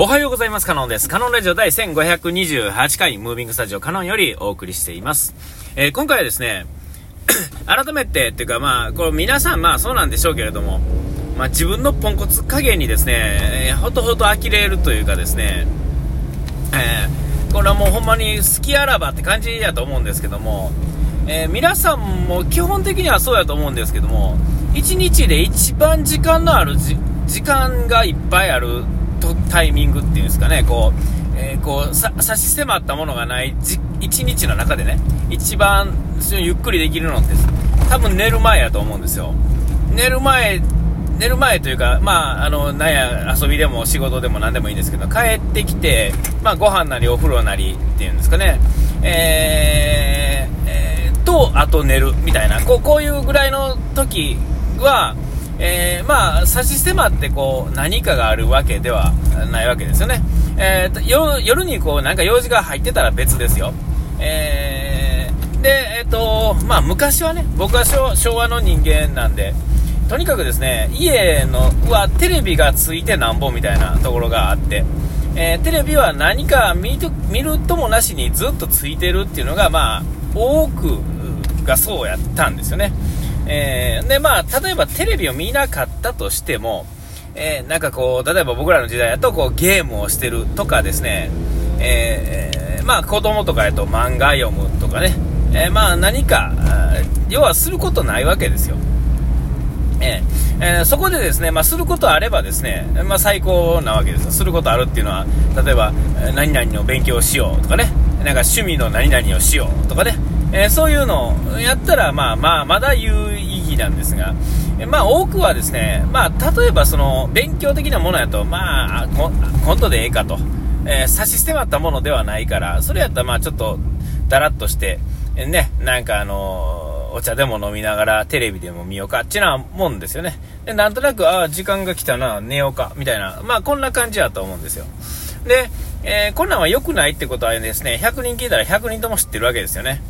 おはようございます。カノンです。カノンラジオ第1528回、ムービングスタジオカノンよりお送りしています。えー、今回はですね、改めて、っていうかまあ、これ皆さんまあそうなんでしょうけれども、まあ自分のポンコツ加減にですね、えー、ほとほと呆れるというかですね、えー、これはもうほんまに好きあらばって感じやと思うんですけども、えー、皆さんも基本的にはそうやと思うんですけども、1日で一番時間のある時間がいっぱいあるタイミングっていうんですかね、こう、えー、こう、差し迫ったものがない一日の中でね、一番ゆっくりできるのって、多分寝る前やと思うんですよ。寝る前、寝る前というか、まあ、あの、なんや、遊びでも仕事でも何でもいいんですけど、帰ってきて、まあ、ご飯なりお風呂なりっていうんですかね、えー、えー、と、あと寝るみたいな、こう、こういうぐらいの時は、えー、まあ、差し迫ってこう、何かがあるわけではないわけですよね。えーと、夜にこう、なんか用事が入ってたら別ですよ。えー、で、えっ、ー、と、まあ、昔はね、僕は昭和の人間なんで、とにかくですね、家の、はテレビがついてなんぼみたいなところがあって、え、テレビは何か見見るともなしにずっとついてるっていうのが、まあ、多くがそうやったんですよね。えー、で、まあ、例えばテレビを見なかったとしても、えー、なんかこう、例えば僕らの時代だとこうゲームをしてるとかですね、えー、まあ子供とかやと漫画読むとかね、えまあ何か、要はすることないわけですよ。え、えー、そこでですね、まあ、することあればですね、まあ、最高なわけですよ。することあるっていうのは、例えば、何々の勉強をしようとかね、なんか趣味の何々をしようとかね、えー、そういうのをやったら、まあまあ、まだ有なんですが、まあ多くはですね、まあ例えばその勉強的なものやと、まあコントでええかと、えー、差し迫ったものではないから、それやったらまあちょっとだらっとして、ね、なんかあのお茶でも飲みながらテレビでも見ようかっていうのはもんですよね。で、なんとなく、ああ、時間が来たな、寝ようか、みたいな、まあこんな感じやと思うんですよ。で、えー、こんなんは良くないってことはですね、100人聞いたら100人とも知ってるわけですよね。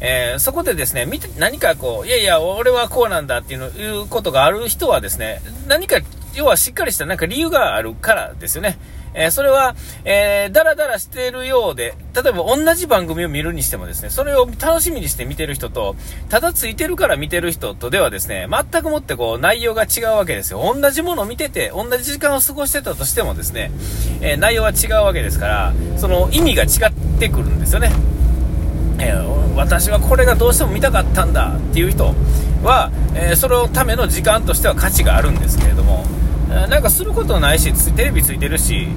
えー、そこでですね、見て、何かこう、いやいや、俺はこうなんだっていうの、いうことがある人はですね、何か、要はしっかりしたなんか理由があるからですよね。えー、それは、えー、だらだらしているようで、例えば同じ番組を見るにしてもですね、それを楽しみにして見てる人と、ただついてるから見てる人とではですね、全くもってこう内容が違うわけですよ。同じものを見てて、同じ時間を過ごしてたとしてもですね、えー、内容は違うわけですから、その意味が違ってくるんですよね。えー、私はこれがどうしても見たかったんだっていう人は、えー、そのための時間としては価値があるんですけれども、えなんかすることないし、テレビついてるし、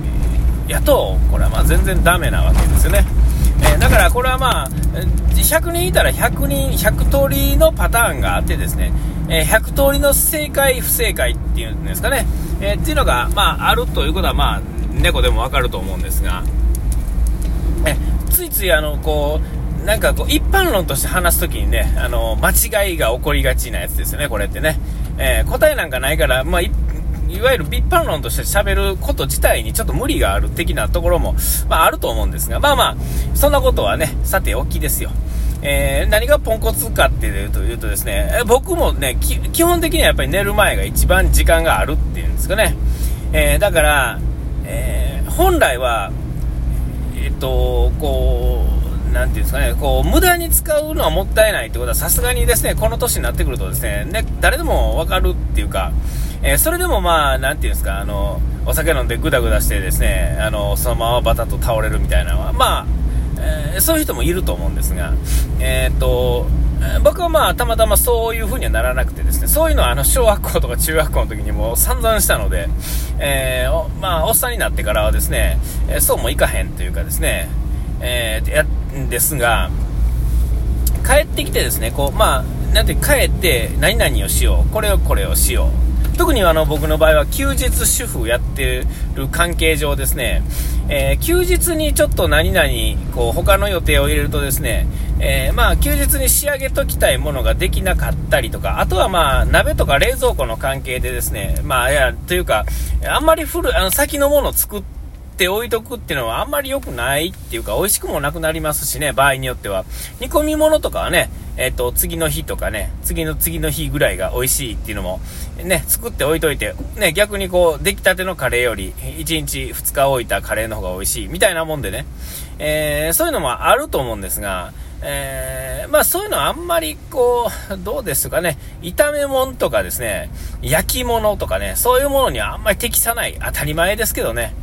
やと、これはまあ全然ダメなわけですよね。えー、だからこれはまあ、100人いたら100人、100通りのパターンがあってですね、え、100通りの正解、不正解っていうんですかね、え、っていうのが、まあ、あるということは、まあ、猫でもわかると思うんですが、えついついあの、こう、なんかこう、一般論として話すときにね、あの、間違いが起こりがちなやつですよね、これってね。え答えなんかないから、まあ、いわゆる一般論として喋ること自体にちょっと無理がある的なところも、まあ、あると思うんですが、まあまあ、そんなことはね、さておきですよ。えー、何がポンコツかっていうというとですね、僕もね、基本的にはやっぱり寝る前が一番時間があるっていうんですかね。えー、だから、えー、本来は、えっと、こう、なんていうんですかね、こう、無駄に使うのはもったいないってことは、さすがにですね、この年になってくるとですね、ね誰でもわかるっていうか、えー、それでもまあ、なんていうんですか、あの、お酒飲んでぐだぐだしてですね、あの、そのままバタッと倒れるみたいなのは、まあ、えー、そういう人もいると思うんですが、えー、っと、僕はまあ、たまたまそういう風にはならなくてですね、そういうのはあの、小学校とか中学校の時にも散々したので、えー、まあ、おっさんになってからはですね、えそうもいかへんというかですね、えー、や、ですが、帰ってきてですね、こう、まあ、なんて帰って何々をしよう、これをこれをしよう、特にあの僕の場合は休日主婦やってる関係上ですね、えー、休日にちょっと何々こう他の予定を入れるとですね、えー、まあ休日に仕上げときたいものができなかったりとか、あとはまあ鍋とか冷蔵庫の関係でですね、まあいや、というか、あんまり古あの先のものを作ってって置いとくっていうのはあんまり良くないっていうか美味しくもなくなりますしね、場合によっては。煮込み物とかはね、えっ、と、次の日とかね、次の次の日ぐらいが美味しいっていうのも、ね、作って置いといて、ね、逆にこう、出来たてのカレーより、1日2日置いたカレーの方が美味しい、みたいなもんでね、えー、そういうのもあると思うんですが、えー、まあそういうのはあんまりこう、どうですかね、炒め物とかですね、焼き物とかね、そういうものにはあんまり適さない、当たり前ですけどね。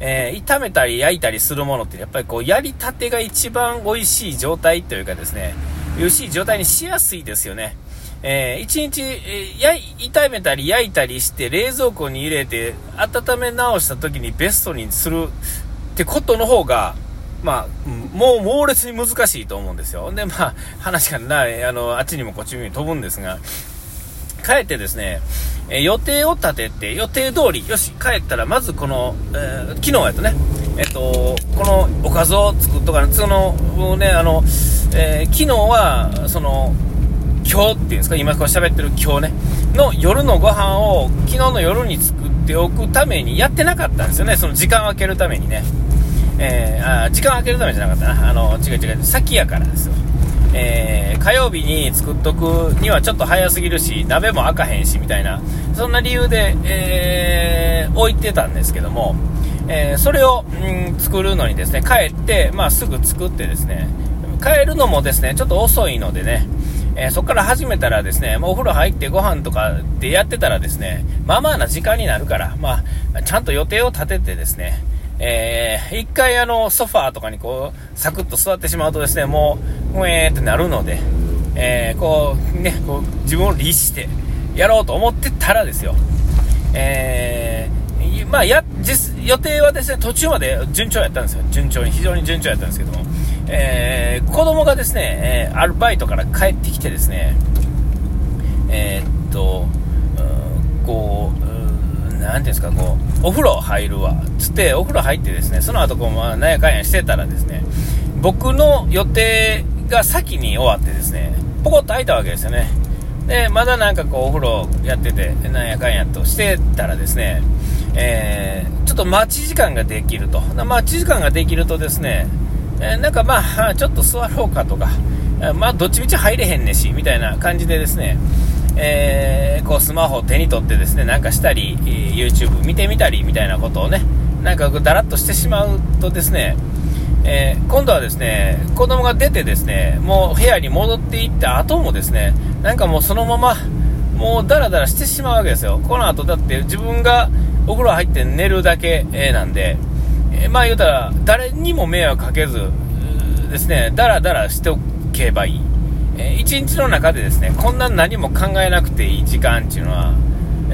えー、炒めたり焼いたりするものってやっぱりこう、やりたてが一番美味しい状態というかですね、美味しい状態にしやすいですよね。えー、一日、えー、炒めたり焼いたりして冷蔵庫に入れて温め直した時にベストにするってことの方が、まあ、もう猛烈に難しいと思うんですよ。で、まあ、話がない、あの、あっちにもこっちにも飛ぶんですが、帰ってですね、え予定を立てて、予定通り、よし、帰ったら、まずこの、えー、昨日やとね、えっと、このおかずを作っとか、その、ね、あの、えー、昨日は、その、今日っていうんですか、今こう喋ってる今日ね、の夜のご飯を昨日の夜に作っておくためにやってなかったんですよね、その時間を空けるためにね。えー、あ時間を空けるためじゃなかったな。あの、違う違う、先やからですよ。えー、火曜日に作っとくにはちょっと早すぎるし、鍋も開かへんし、みたいな、そんな理由で、えー、置いてたんですけども、えー、それを、ん、作るのにですね、帰って、まあ、すぐ作ってですね、帰るのもですね、ちょっと遅いのでね、えー、そこから始めたらですね、もうお風呂入ってご飯とかでやってたらですね、まあまあな時間になるから、まあ、ちゃんと予定を立ててですね、えー、一回あの、ソファーとかにこう、サクッと座ってしまうとですね、もう、うえーってなるので、えー、こう、ね、こう、自分を律して、やろうと思ってたらですよ、えー、まあ、や、実、予定はですね、途中まで順調やったんですよ。順調に、非常に順調やったんですけども、えー、子供がですね、えー、アルバイトから帰ってきてですね、えー、っと、こう、なんていうんですか、こう、お風呂入るわっ、つって、お風呂入ってですね、その後こう、まあ、なんやかんやしてたらですね、僕の予定が先に終わってですね、ポコッと開いたわけですよね。で、まだなんかこう、お風呂やってて、なんやかんやとしてたらですね、えー、ちょっと待ち時間ができると。待ち時間ができるとですね、えー、なんかまあ、ちょっと座ろうかとか、まあ、どっちみち入れへんねし、みたいな感じでですね、えー、こうスマホを手に取ってですね、なんかしたり、YouTube 見てみたりみたいなことをね、なんかだらっとしてしまうとですね、えー、今度はですね、子供が出てですね、もう部屋に戻っていった後もですね、なんかもうそのまま、もうダラダラしてしまうわけですよ。この後だって自分がお風呂入って寝るだけえなんで、えー、まあ言うたら誰にも迷惑かけずですね、ダラダラしておけばいい。えー、1日の中でですね、こんな何も考えなくていい時間っていうのは、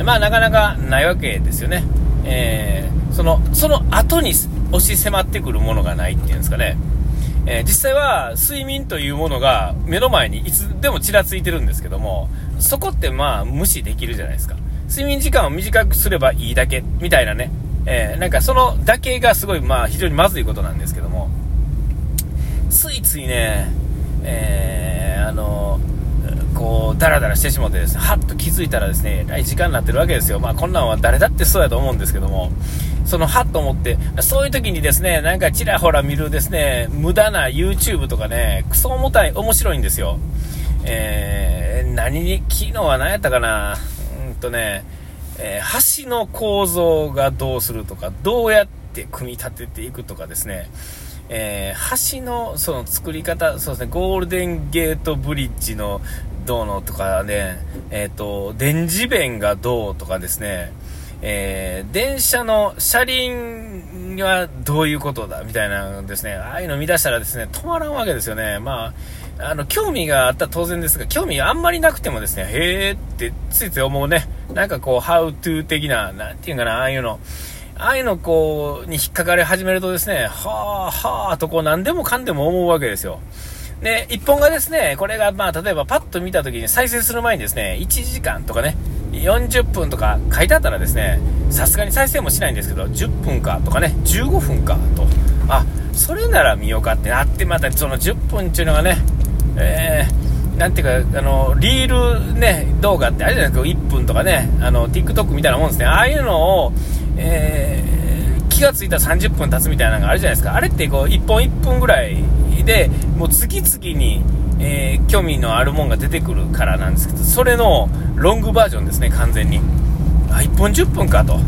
まあなかなかないわけですよね。えー、その、その後に押し迫ってくるものがないっていうんですかね。えー、実際は睡眠というものが目の前にいつでもちらついてるんですけども、そこってまあ無視できるじゃないですか。睡眠時間を短くすればいいだけ、みたいなね。えー、なんかそのだけがすごいまあ非常にまずいことなんですけども、ついついね、えー、あのこう、ダラダラしてしまってですね、はっと気づいたらですね、えらい時間になってるわけですよ。まあ、こんなんは誰だってそうやと思うんですけども、その、はっと思って、そういう時にですね、なんかちらほら見るですね、無駄な YouTube とかね、クソ重たい、面白いんですよ。えー、何に、昨日は何やったかな、うんとね、えー、橋の構造がどうするとか、どうやって組み立てていくとかですね、えー、橋のその作り方、そうですね、ゴールデンゲートブリッジのどうのとかね、えっ、ー、と、電磁弁がどうとかですね、えー、電車の車輪はどういうことだみたいなですね、ああいうの見出したらですね、止まらんわけですよね。まあ、あの、興味があったら当然ですが、興味あんまりなくてもですね、へーってついつい思うね。なんかこう、ハウトゥー的な、なんていうかな、ああいうの、ああいうのこう、に引っかかり始めるとですね、はぁ、はぁとこう何でもかんでも思うわけですよ。で、一本がですね、これがまあ例えばパッと見た時に再生する前にですね、1時間とかね、40分とか書いてあったらですね、さすがに再生もしないんですけど、10分かとかね、15分かと、あ、それなら見ようかってなって、またその10分っていうのがね、えー、なんていうか、あの、リールね、動画ってあれじゃないですか、1分とかね、あの、TikTok みたいなもんですね。ああいうのを、えー、気がついたら30分経つみたいなのがあるじゃないですか。あれってこう、1本1分ぐらいで、もう次々に、えー、興味のあるもんが出てくるからなんですけど、それのロングバージョンですね、完全に。あ、1本10分かと。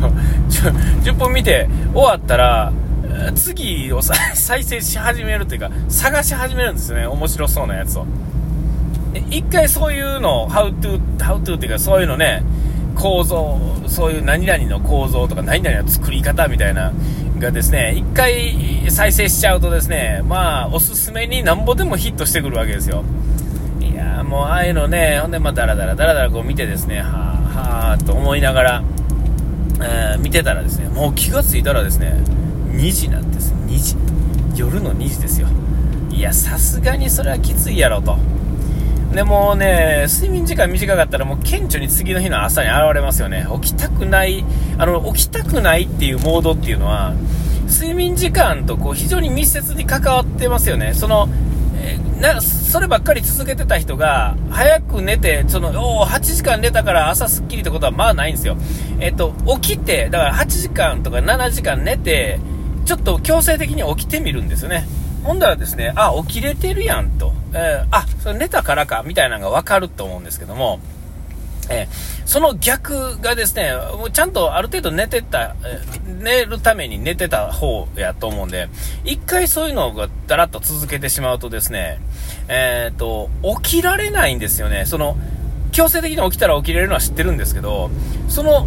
10分見て終わったら、次を 再生し始めるというか、探し始めるんですよね、面白そうなやつを。一回そういうの、how to, how to っていうか、そういうのね、構造、そういう何々の構造とか、何々の作り方みたいな、がですね、一回再生しちゃうとですね、まあ、おすすめになんぼでもヒットしてくるわけですよ。いやもう、ああいうのね、ほんで、まあ、だらだらだらだらこう見てですね、はあ、はあ、と思いながら、えー、見てたらですね、もう気がついたらですね、2時なんです。2時。夜の2時ですよ。いや、さすがにそれはきついやろと。でもね、睡眠時間短かったらもう顕著に次の日の朝に現れますよね。起きたくない、あの、起きたくないっていうモードっていうのは、睡眠時間とこう非常に密接に関わってますよね。その、えな、そればっかり続けてた人が、早く寝て、その、お8時間寝たから朝すっきりってことはまあないんですよ。えっと、起きて、だから8時間とか7時間寝て、ちょっと強制的に起きてみるんですよね。ほんだらですね、あ、起きれてるやんと。えー、あ、それ寝たからか、みたいなのがわかると思うんですけども、えー、その逆がですね、もうちゃんとある程度寝てた、えー、寝るために寝てた方やと思うんで、一回そういうのがだらっと続けてしまうとですね、えっ、と、起きられないんですよね。その、強制的に起きたら起きれるのは知ってるんですけど、その、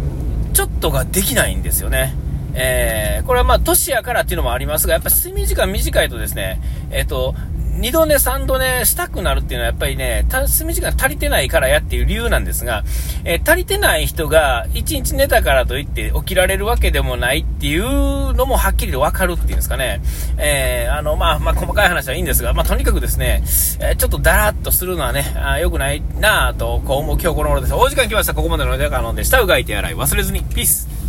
ちょっとができないんですよね。えー、これはまあ、年やからっていうのもありますが、やっぱ睡眠時間短いとですね、えっ、ー、と、2度寝、3度寝したくなるっていうのはやっぱりね、睡眠時間足りてないからやっていう理由なんですが、えー、足りてない人が1日寝たからといって起きられるわけでもないっていうのもはっきりとわかるっていうんですかね。えー、あの、まあ、まあ、細かい話はいいんですが、まあ、とにかくですね、えー、ちょっとだらっとするのはね、あ良くないなぁと、こう思う今日この頃です。お時間来ました。ここまでのお時間でした。うがいて洗い忘れずに。ピース。